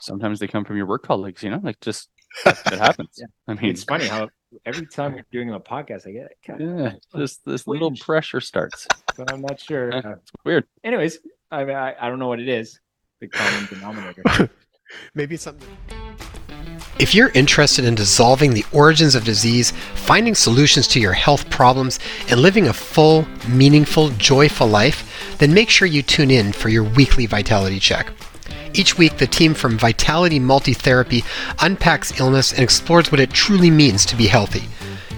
sometimes they come from your work colleagues, you know, like just it happens. Yeah. I mean, It's funny how every time we're doing a podcast, I get it. kind of- yeah, this this little pressure starts. but I'm not sure. Yeah. Uh, Weird. anyways, I, mean, I I don't know what it is. The common denominator. Maybe it's something. If you're interested in dissolving the origins of disease, finding solutions to your health problems, and living a full, meaningful, joyful life, then make sure you tune in for your weekly vitality check. Each week, the team from Vitality Multitherapy unpacks illness and explores what it truly means to be healthy.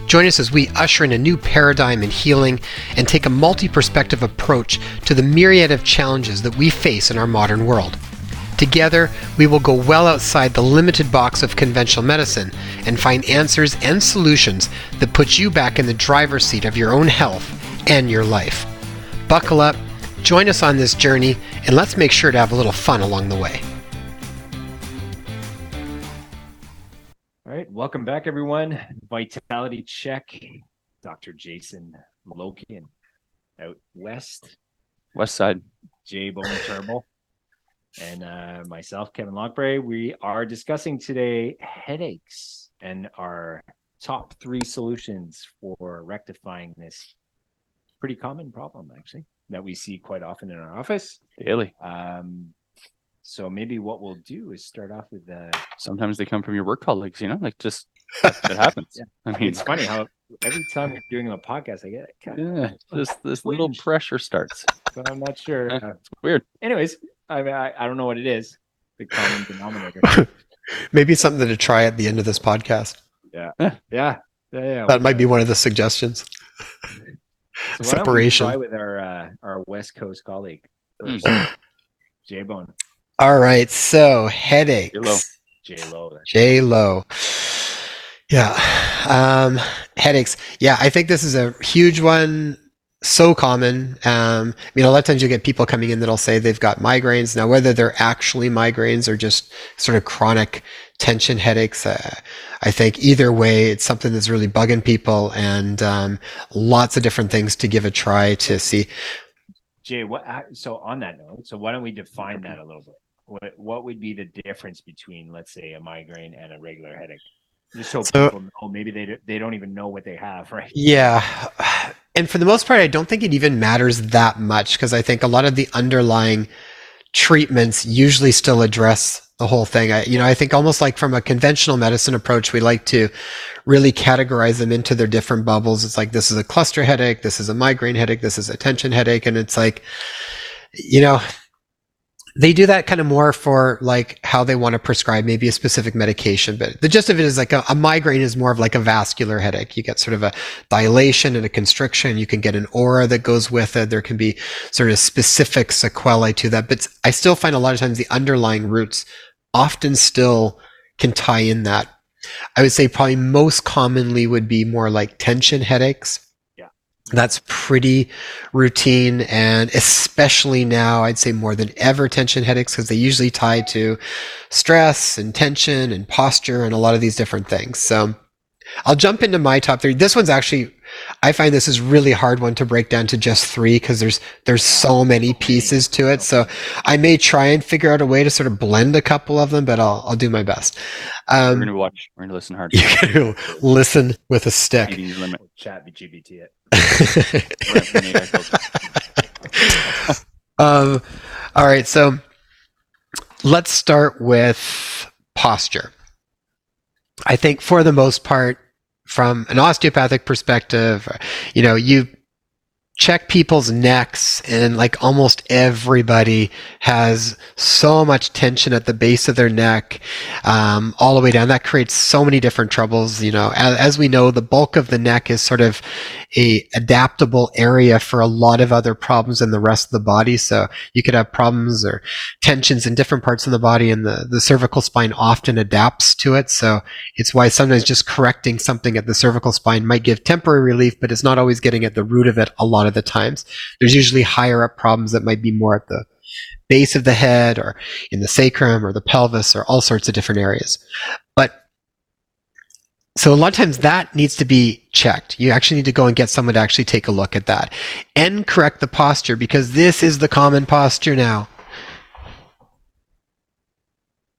Join us as we usher in a new paradigm in healing and take a multi perspective approach to the myriad of challenges that we face in our modern world. Together, we will go well outside the limited box of conventional medicine and find answers and solutions that put you back in the driver's seat of your own health and your life. Buckle up, join us on this journey, and let's make sure to have a little fun along the way. All right, welcome back, everyone. Vitality check. Dr. Jason Lokian out west. West side. Jay Bone Turbo, and uh, myself, Kevin Lockbray. We are discussing today headaches and our top three solutions for rectifying this pretty common problem, actually, that we see quite often in our office. Daily. Um, so maybe what we'll do is start off with the. Sometimes they come from your work colleagues, you know, like just it happens. Yeah. I mean, it's funny how every time we're doing a podcast, I get it, kind of- yeah, this this little pressure starts. but I'm not sure. Yeah. Uh, Weird. anyways, I, mean, I I don't know what it is. The common denominator. Maybe it's something to try at the end of this podcast. Yeah, yeah, yeah. yeah. That might be one of the suggestions. So why don't we separation. try with our uh, our West Coast colleague, Hmm. J Bone, All right, so headaches. J-Lo. J Lo. J Lo. Yeah. Um, headaches. Yeah, I think this is a huge one. So common. Um, I mean, a lot of times you get people coming in that'll say they've got migraines. Now, whether they're actually migraines or just sort of chronic tension headaches, uh, I think either way, it's something that's really bugging people and um, lots of different things to give a try to see. Jay, what? So on that note, so why don't we define that a little bit? What what would be the difference between, let's say, a migraine and a regular headache? Just so, So- people know, maybe they they don't even know what they have, right? Yeah. And for the most part, I don't think it even matters that much because I think a lot of the underlying treatments usually still address the whole thing. I, you know, I think almost like from a conventional medicine approach, we like to really categorize them into their different bubbles. It's like, this is a cluster headache. This is a migraine headache. This is a tension headache. And it's like, you know, they do that kind of more for like how they want to prescribe maybe a specific medication. But the gist of it is like a, a migraine is more of like a vascular headache. You get sort of a dilation and a constriction. You can get an aura that goes with it. There can be sort of specific sequelae to that. But I still find a lot of times the underlying roots often still can tie in that. I would say probably most commonly would be more like tension headaches. That's pretty routine and especially now I'd say more than ever tension headaches because they usually tie to stress and tension and posture and a lot of these different things. So I'll jump into my top three. This one's actually, I find this is really hard one to break down to just three because there's there's so many pieces to it. So I may try and figure out a way to sort of blend a couple of them, but I'll I'll do my best. We're Um, gonna watch. We're gonna listen hard. you can listen with a stick. Chat GPT it. We're at the Nate Eccles. um, all right, so let's start with posture. I think for the most part, from an osteopathic perspective, you know, you check people's necks and like almost everybody has so much tension at the base of their neck um, all the way down. That creates so many different troubles you know. As, as we know the bulk of the neck is sort of a adaptable area for a lot of other problems in the rest of the body. So you could have problems or tensions in different parts of the body and the, the cervical spine often adapts to it. So it's why sometimes just correcting something at the cervical spine might give temporary relief but it's not always getting at the root of it a lot of the times there's usually higher up problems that might be more at the base of the head or in the sacrum or the pelvis or all sorts of different areas but so a lot of times that needs to be checked. You actually need to go and get someone to actually take a look at that and correct the posture because this is the common posture now.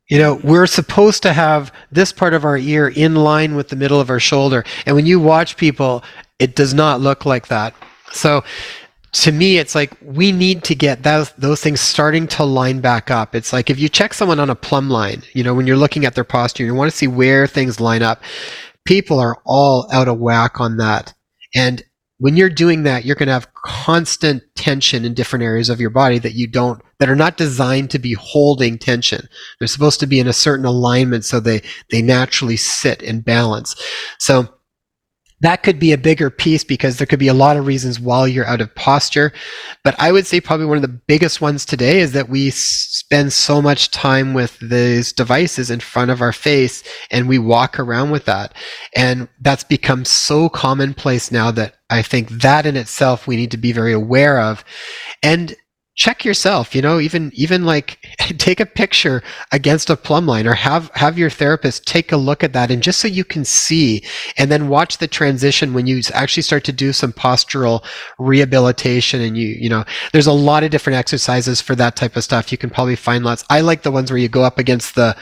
You know, we're supposed to have this part of our ear in line with the middle of our shoulder. And when you watch people, it does not look like that. So to me, it's like we need to get those, those things starting to line back up. It's like if you check someone on a plumb line, you know, when you're looking at their posture, you want to see where things line up. People are all out of whack on that. And when you're doing that, you're going to have constant tension in different areas of your body that you don't, that are not designed to be holding tension. They're supposed to be in a certain alignment so they, they naturally sit and balance. So that could be a bigger piece because there could be a lot of reasons while you're out of posture. But I would say probably one of the biggest ones today is that we spend so much time with these devices in front of our face and we walk around with that. And that's become so commonplace now that I think that in itself we need to be very aware of. And check yourself you know even even like take a picture against a plumb line or have have your therapist take a look at that and just so you can see and then watch the transition when you actually start to do some postural rehabilitation and you you know there's a lot of different exercises for that type of stuff. You can probably find lots. I like the ones where you go up against the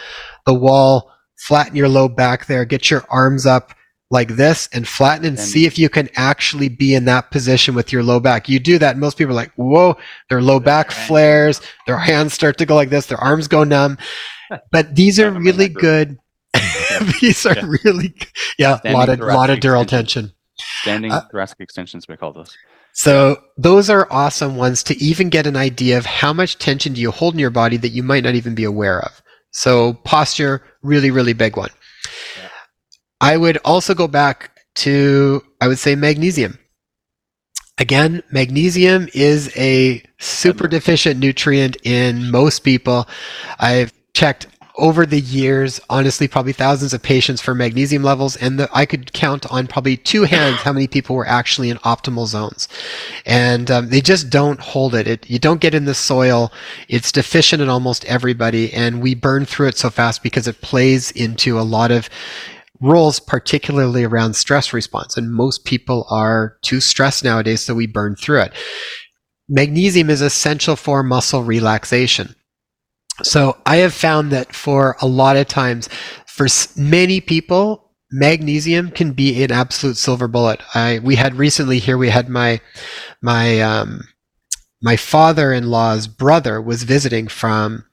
the wall flatten your low back there get your arms up like this and flatten and, And- see if you can actually be in that position with your low back. You do that, most people are like, whoa, their low back flares, their hands start to go like this, their arms go numb. But these are None of my really good. these are Yeah. really, yeah, a lot of, lot of dural tension. Standing Uh, thoracic extensions, we call those. So those are awesome ones to even get an idea of how much tension do you hold in your body that you might not even be aware of. So posture, really, really big one. I would also go back to, I would say magnesium. Again, magnesium is a super deficient nutrient in most people. I've checked over the years, honestly, probably thousands of patients for magnesium levels, and the, I could count on probably two hands how many people were actually in optimal zones. And um, they just don't hold it. it. You don't get in the soil. It's deficient in almost everybody, and we burn through it so fast because it plays into a lot of roles, particularly around stress response. And most people are too stressed nowadays, so we burn through it. Magnesium is essential for muscle relaxation. So I have found that for a lot of times, for many people, magnesium can be an absolute silver bullet. I we had recently here we had my my um, my father-in-law's brother was visiting from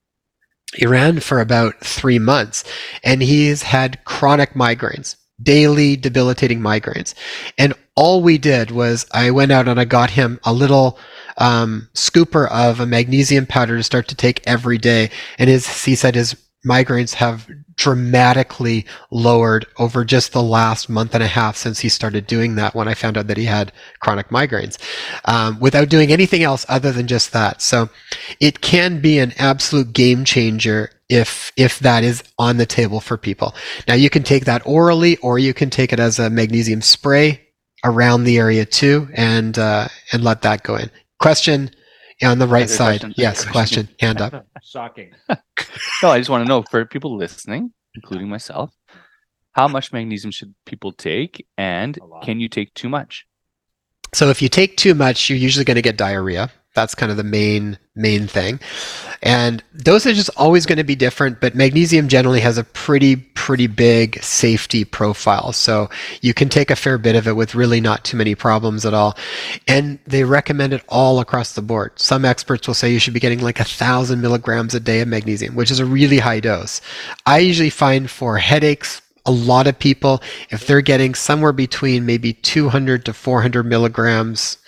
Iran for about three months, and he's had chronic migraines, daily debilitating migraines. And all we did was I went out and I got him a little um, scooper of a magnesium powder to start to take every day. And his, he said his migraines have dramatically lowered over just the last month and a half since he started doing that when I found out that he had chronic migraines um, without doing anything else other than just that. So it can be an absolute game changer if if that is on the table for people. Now you can take that orally or you can take it as a magnesium spray around the area too and uh, and let that go in. Question on the right Other side. question? Yes, Question. question. Hand up. Shocking. No, I just want to know for people listening, including myself, how much magnesium should people take, and A lot. can you take too much? So if you take too much, you're usually going to get diarrhea. That's kind of the main main thing. And dosage is always going to be different, but magnesium generally has a pretty pretty big safety profile. So you can take a fair bit of it with really not too many problems at all. And they recommend it all across the board. Some experts will say you should be getting like a thousand milligrams a day of magnesium, which is a really high dose. I usually find for headaches, a lot of people, if they're getting somewhere between maybe 200 to 400 milligrams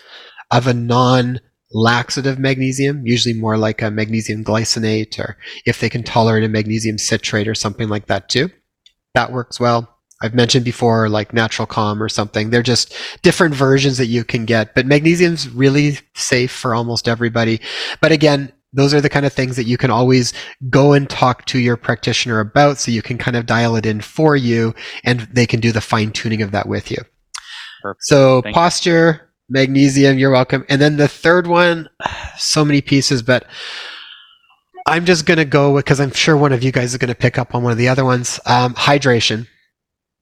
of a non laxative magnesium, usually more like a magnesium glycinate, or if they can tolerate a magnesium citrate or something like that too, that works well. I've mentioned before, like Natural Calm or something. They're just different versions that you can get, but magnesium's really safe for almost everybody. But again, those are the kind of things that you can always go and talk to your practitioner about so you can kind of dial it in for you and they can do the fine tuning of that with you. Perfect. So Thank posture, magnesium, you're welcome. And then the third one, so many pieces, but I'm just going to go because I'm sure one of you guys is going to pick up on one of the other ones. Um, hydration.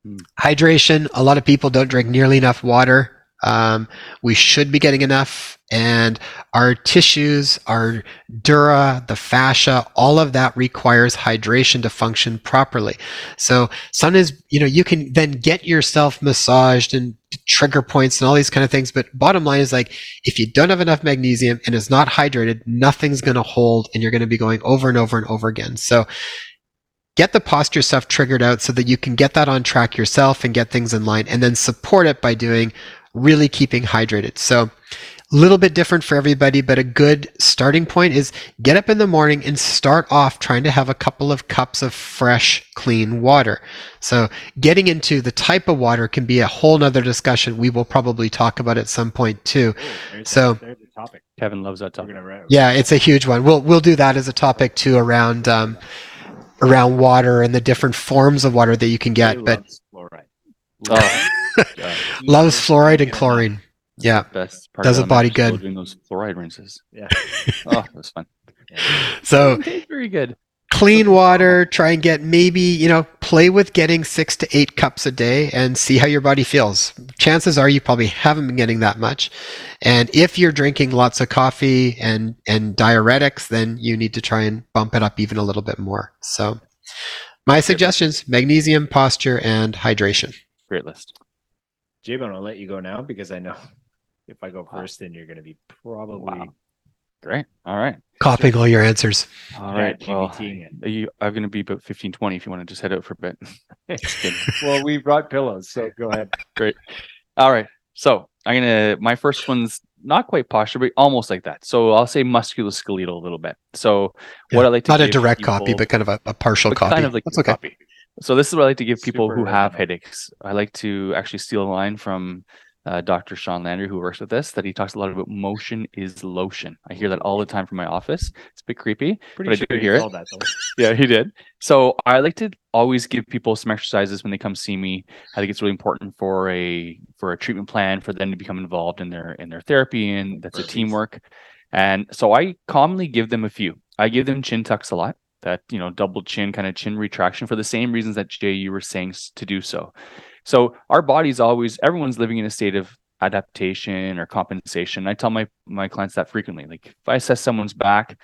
Hmm. Hydration, a lot of people don't drink nearly enough water. Um, we should be getting enough, and our tissues, our dura, the fascia, all of that requires hydration to function properly. So sometimes, you know, you can then get yourself massaged and trigger points and all these kind of things. But bottom line is like, if you don't have enough magnesium and it's not hydrated, nothing's going to hold and you're going to be going over and over and over again. So get the posture stuff triggered out so that you can get that on track yourself and get things in line and then support it by doing really keeping hydrated. So a little bit different for everybody, but a good starting point is get up in the morning and start off trying to have a couple of cups of fresh, clean water. So getting into the type of water can be a whole nother discussion. We will probably talk about at some point too. Ooh, there's So- the, there's the topic. Kevin loves that topic. Yeah, it's a huge one. We'll we'll do that as a topic too around um, around water and the different forms of water that you can get. He But loves fluoride. Oh, God, loves fluoride and chlorine. Yeah. best part Does of a body good. Doing those fluoride rinses. Yeah. Oh, that's fun. So very good. clean water try and get maybe you know play with getting six to eight cups a day and see how your body feels chances are you probably haven't been getting that much and if you're drinking lots of coffee and and diuretics then you need to try and bump it up even a little bit more so my suggestions magnesium posture and hydration Great list. J Bone, I'll let you go now because I know if I go Wow. first, then you're gonna be probably Wow. Great. All right. copying all your answers All Yeah, right. Well, GBTing it. are you, I'm going to be about 15, 20 if you want to just head out for a bit. Just kidding. well, we brought pillows, so go ahead. Great. All right. So I'm gonna my first one's not quite posture, but almost like that. So I'll say musculoskeletal a little bit. So what I like to not a give direct copy people- but kind of a, a partial but copy kind of like that's a okay copy. So this is what I like to give people Super who have headaches. I like to actually steal a line from uh, Dr. Sean Landry, who works with this, that he talks a lot about motion is lotion. I hear that all the time from my office. It's a bit creepy. Pretty But I do hear it. that. Yeah, he did. So I like to always give people some exercises when they come see me. I think it's really important for a for a treatment plan for them to become involved in their in their therapy, and that's a teamwork. And so I commonly give them a few. I give them chin tucks a lot. That you know, double chin kind of chin retraction for the same reasons that Jay you were saying to do so. So our body's always everyone's living in a state of adaptation or compensation. I tell my my clients that frequently. Like if I assess someone's back,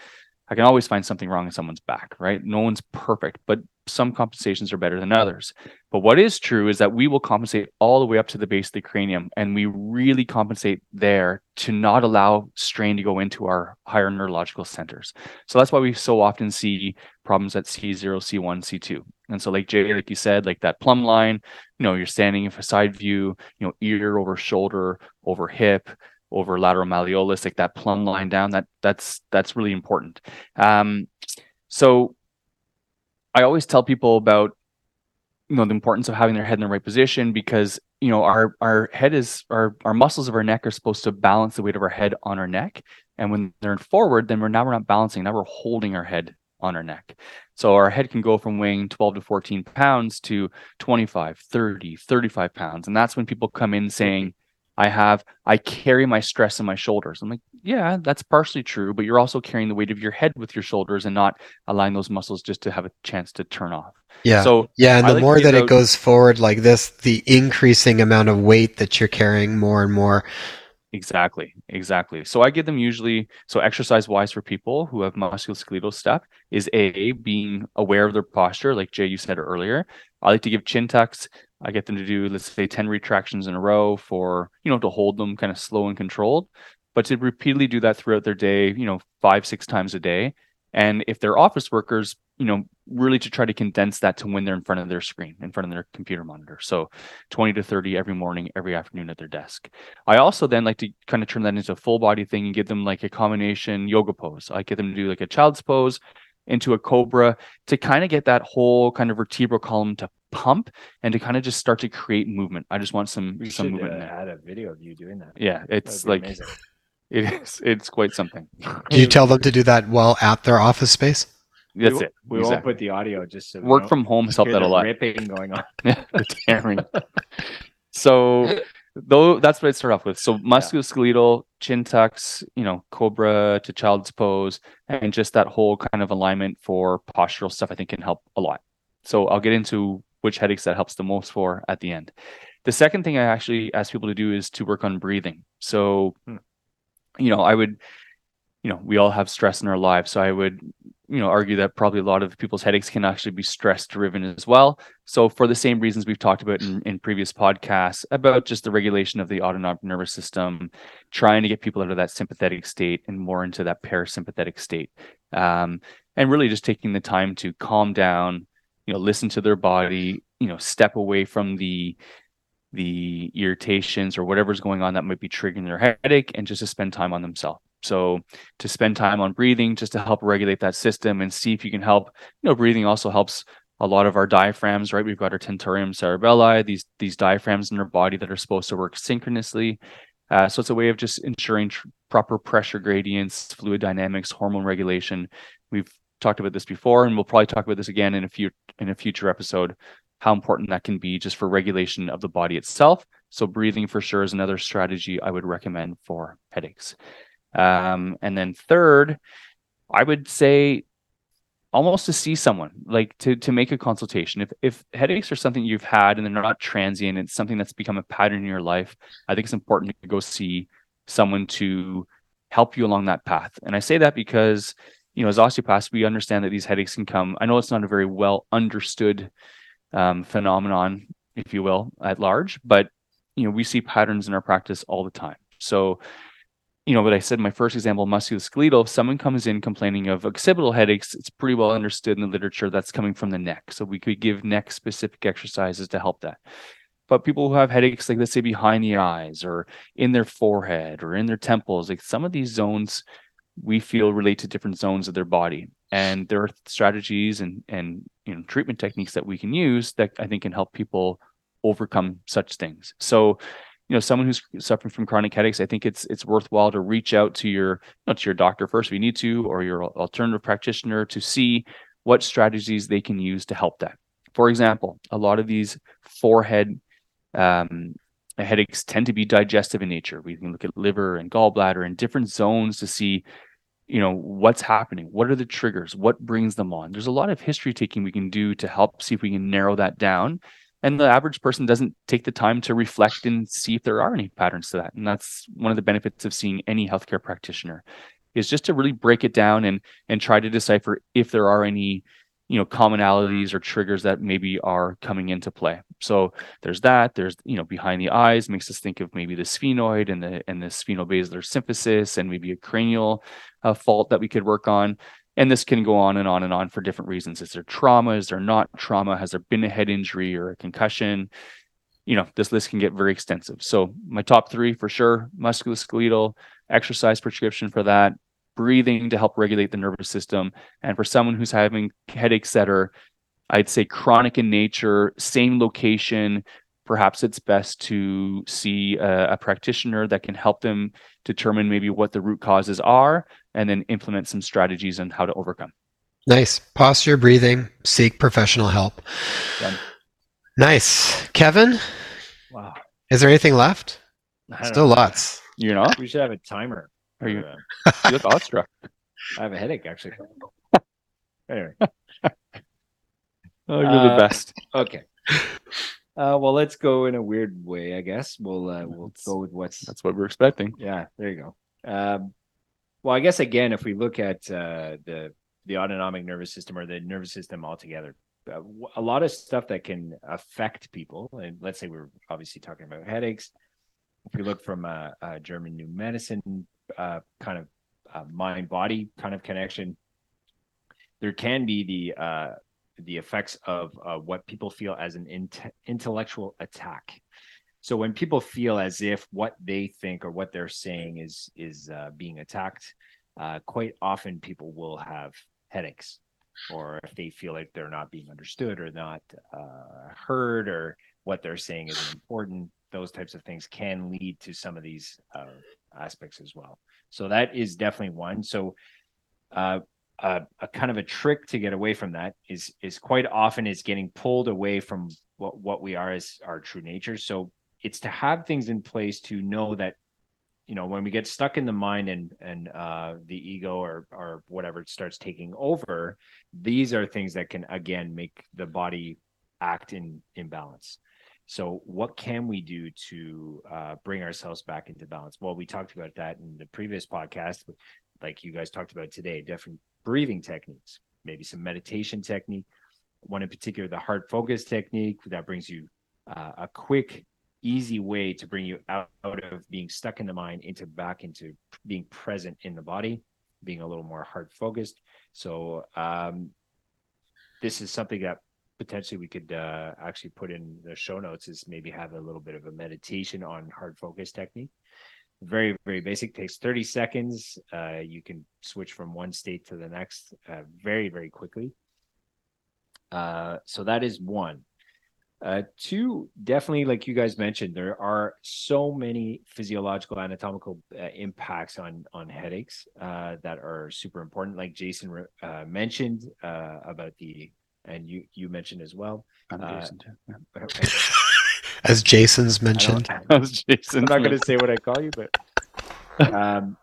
I can always find something wrong in someone's back, right? No one's perfect, but some compensations are better than others. But what is true is that we will compensate all the way up to the base of the cranium, and we really compensate there to not allow strain to go into our higher neurological centers. So that's why we so often see problems at C0, C1, C2. And so, like Jay, like you said, like that plumb line, you know, you're standing in a side view, you know, ear over shoulder, over hip, over lateral malleolus, like that plumb line down. That that's that's really important. Um, so I always tell people about you know the importance of having their head in the right position because you know our our head is our our muscles of our neck are supposed to balance the weight of our head on our neck. And when they're in forward then we're now we're not balancing now we're holding our head on our neck. So our head can go from weighing 12 to 14 pounds to 25 30 35 pounds. And that's when people come in saying i have i carry my stress in my shoulders i'm like yeah that's partially true but you're also carrying the weight of your head with your shoulders and not allowing those muscles just to have a chance to turn off yeah so Yeah, and I the like more that it goes forward like this, the increasing amount of weight that you're carrying more and more. Exactly, exactly. So I give them usually so exercise wise for people who have musculoskeletal stuff is a being aware of their posture, like Jay you said earlier. I like to give chin tucks. I get them to do let's say ten retractions in a row for you know to hold them kind of slow and controlled, but to repeatedly do that throughout their day, you know five six times a day. And if they're office workers, you know really to try to condense that to when they're in front of their screen, in front of their computer monitor. So 20 to 30 every morning, every afternoon at their desk. I also then like to kind of turn that into a full body thing and give them like a combination yoga pose. I get them to do like a child's pose into a cobra to kind of get that whole kind of vertebral column to pump and to kind of just start to create movement. I just want some We some movement uh, add a video of you doing that. Yeah, it's like amazing. it is it's quite something. Do you tell them to do that while at their office space? That's we, it. We won't put the audio just so Work from home has helped hear that a lot. Ripping going on. the tearing. so though that's what I start off with. So musculoskeletal, chin tucks, you know, cobra to child's pose, and just that whole kind of alignment for postural stuff I think can help a lot. So I'll get into which headaches that helps the most for at the end. The second thing I actually ask people to do is to work on breathing. So, Hmm. You know, I would, you know, we all have stress in our lives. So I would, you know, argue that probably a lot of people's headaches can actually be stress driven as well. So for the same reasons we've talked about in, in previous podcasts about just the regulation of the autonomic nervous system, trying to get people out of that sympathetic state and more into that parasympathetic state. Um, and really just taking the time to calm down, you know, listen to their body, you know, step away from the the irritations or whatever's going on that might be triggering their headache and just to spend time on themselves. So to spend time on breathing just to help regulate that system and see if you can help, you know, breathing also helps a lot of our diaphragms, right? We've got our tentorium cerebelli, these these diaphragms in our body that are supposed to work synchronously. Uh, so it's a way of just ensuring tr- proper pressure gradients, fluid dynamics, hormone regulation. We've talked about this before, and we'll probably talk about this again in a few in a future episode. How important that can be just for regulation of the body itself. So breathing for sure is another strategy I would recommend for headaches. Um, and then third, I would say almost to see someone like to to make a consultation if if headaches are something you've had and they're not transient it's something that's become a pattern in your life i think it's important to go see someone to help you along that path and i say that because you know as osteopaths we understand that these headaches can come i know it's not a very well understood um, phenomenon if you will at large but you know we see patterns in our practice all the time so you know, what I said my first example, musculoskeletal, if someone comes in complaining of occipital headaches, it's pretty well understood in the literature that's coming from the neck. So we could give neck specific exercises to help that. But people who have headaches, like let's say behind the eyes or in their forehead or in their temples, like some of these zones we feel relate to different zones of their body. And there are strategies and and you know treatment techniques that we can use that I think can help people overcome such things. So you know someone who's suffering from chronic headaches i think it's it's worthwhile to reach out to your not to your doctor first if you need to or your alternative practitioner to see what strategies they can use to help that for example a lot of these forehead um, headaches tend to be digestive in nature. We can look at liver and gallbladder and different zones to see you know what's happening. What are the triggers? What brings them on? There's a lot of history taking we can do to help see if we can narrow that down. And the average person doesn't take the time to reflect and see if there are any patterns to that. And that's one of the benefits of seeing any healthcare practitioner is just to really break it down and and try to decipher if there are any you know commonalities or triggers that maybe are coming into play so there's that there's you know behind the eyes makes us think of maybe the sphenoid and the and the sphenobasilar symphysis and maybe a cranial uh, fault that we could work on. And this can go on and on and on for different reasons. Is there trauma? Is there not trauma? Has there been a head injury or a concussion? You know this list can get very extensive. So my top three for sure musculoskeletal exercise prescription for that breathing to help regulate the nervous system. And for someone who's having headaches that are i'd say chronic in nature same location perhaps it's best to see a, a practitioner that can help them determine maybe what the root causes are and then implement some strategies on how to overcome. Nice. Posture, breathing, seek professional help. Done. Nice. Kevin, Wow. is there anything left? Still know. lots. You know, We should have a timer. Are you- you look awestruck. I have a headache actually. anyway, Oh, you're Uh, the best. okay. Uh, well, let's go in a weird way, I guess. We'll uh, we'll That's- go with what's That's what we're expecting. yeah. There you go. Um, well, I guess again, if we look at uh, the the autonomic nervous system or the nervous system altogether, uh, w- a lot of stuff that can affect people, and let's say we're obviously talking about headaches. If we look from a, a German New Medicine uh, kind of uh, mind body kind of connection, there can be the uh, the effects of uh, what people feel as an int- intellectual attack. So when people feel as if what they think or what they're saying is is uh, being attacked, uh, quite often people will have headaches, or if they feel like they're not being understood or not uh, heard, or what they're saying isn't important. Those types of things can lead to some of these uh, aspects as well. So that is definitely one. So uh, a, a kind of a trick to get away from that is is quite often is getting pulled away from what what we are as our true nature. So it's to have things in place to know that you know when we get stuck in the mind and and uh the ego or or whatever starts taking over these are things that can again make the body act in imbalance So, what can we do to uh, bring ourselves back into balance? Well, we talked about that in the previous podcast, like you guys talked about today, different breathing techniques, maybe some meditation technique. One in particular, the heart focus technique that brings you uh, a quick, easy way to bring you out, out of being stuck in the mind into back into being present in the body, being a little more heart focused. So, um, this is something that potentially we could uh, actually put in the show notes is maybe have a little bit of a meditation on hard focus technique very very basic. Takes 30 seconds. Uh, you can switch from one state to the next uh, very very quickly. Uh, so that is one. Uh, two definitely like you guys mentioned there are so many physiological anatomical uh, impacts on on headaches uh, that are super important. Like jason mentioned about the and you you mentioned as well. Jason too. As Jason's mentioned. As Jason. I'm not going to say what I call you, but um,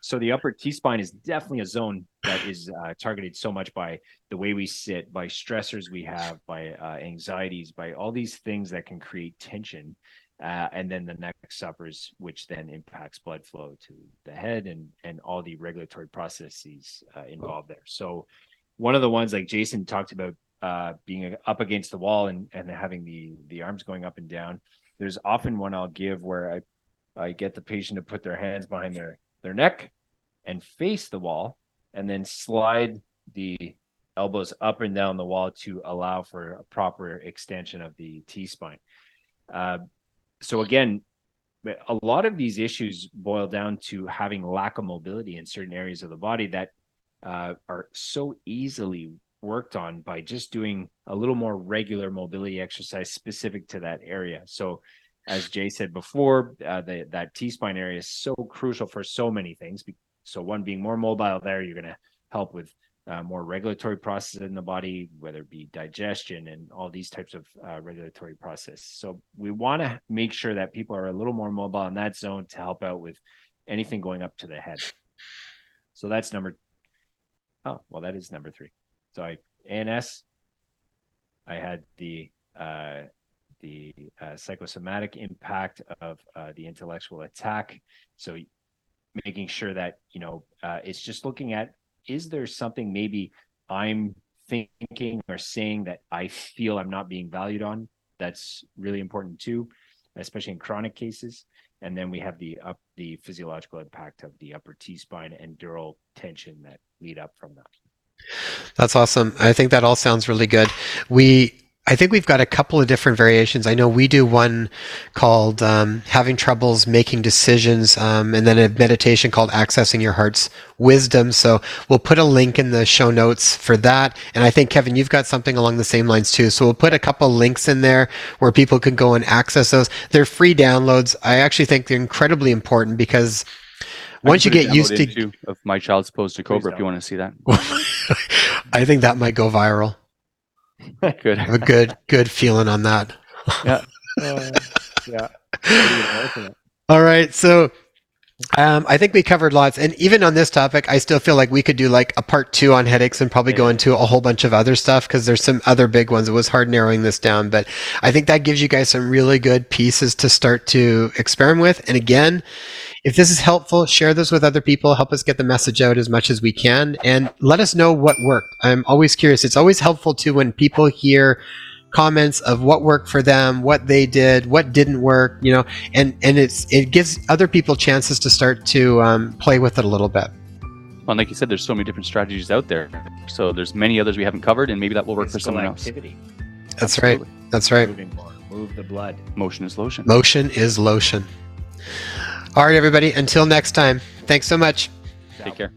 so the upper T spine is definitely a zone that is uh, targeted so much by the way we sit, by stressors we have, by uh, anxieties, by all these things that can create tension. Uh, and then the neck suffers, which then impacts blood flow to the head and and all the regulatory processes uh, involved there. So one of the ones like Jason talked about uh, being up against the wall and, and having the the arms going up and down. There's often one I'll give where I I get the patient to put their hands behind their their neck and face the wall, and then slide the elbows up and down the wall to allow for a proper extension of the T spine. Uh, so again, a lot of these issues boil down to having lack of mobility in certain areas of the body that uh, are so easily worked on by just doing a little more regular mobility exercise specific to that area. So, as Jay said before, uh, the, that T spine area is so crucial for so many things. So, one being more mobile there, you're going to help with uh, more regulatory processes in the body, whether it be digestion and all these types of uh, regulatory process. So, we want to make sure that people are a little more mobile in that zone to help out with anything going up to the head. So, that's number Oh, well, that is number three. So I ANS. I had the uh, the uh, psychosomatic impact of uh, the intellectual attack. So making sure that you know uh, it's just looking at is there something maybe I'm thinking or saying that I feel I'm not being valued on. That's really important too, especially in chronic cases. And then we have the up the physiological impact of the upper T spine and dural tension that lead up from that. That's awesome. I think that all sounds really good. We I think we've got a couple of different variations. I know we do one called um, having troubles making decisions, um, and then a meditation called accessing your heart's wisdom. So we'll put a link in the show notes for that. And I think Kevin, you've got something along the same lines too. So we'll put a couple links in there where people can go and access those. They're free downloads. I actually think they're incredibly important because once you get used to of my child's supposed to cobra if you want to see that. I think that might go viral. Good. A good good feeling on that. Yeah. Uh, yeah. All right so um, I think we covered lots, and even on this topic, I still feel like we could do like a part two on headaches and probably yeah. go into a whole bunch of other stuff because there's some other big ones. It was hard narrowing this down, but I think that gives you guys some really good pieces to start to experiment with. And again, if this is helpful, share this with other people. Help us get the message out as much as we can, and let us know what worked. I'm always curious. It's always helpful too when people hear comments of what worked for them, what they did, what didn't work, you know, and and it's it gives other people chances to start to um, play with it a little bit. Well, like you said, there's so many different strategies out there. So there's many others we haven't covered, and maybe that will work Physical for someone activity. else. That's Absolutely. right. That's right. Moving more. Move the blood. Motion is lotion. Motion is lotion. All right, everybody. Until next time. Thanks so much. Take care.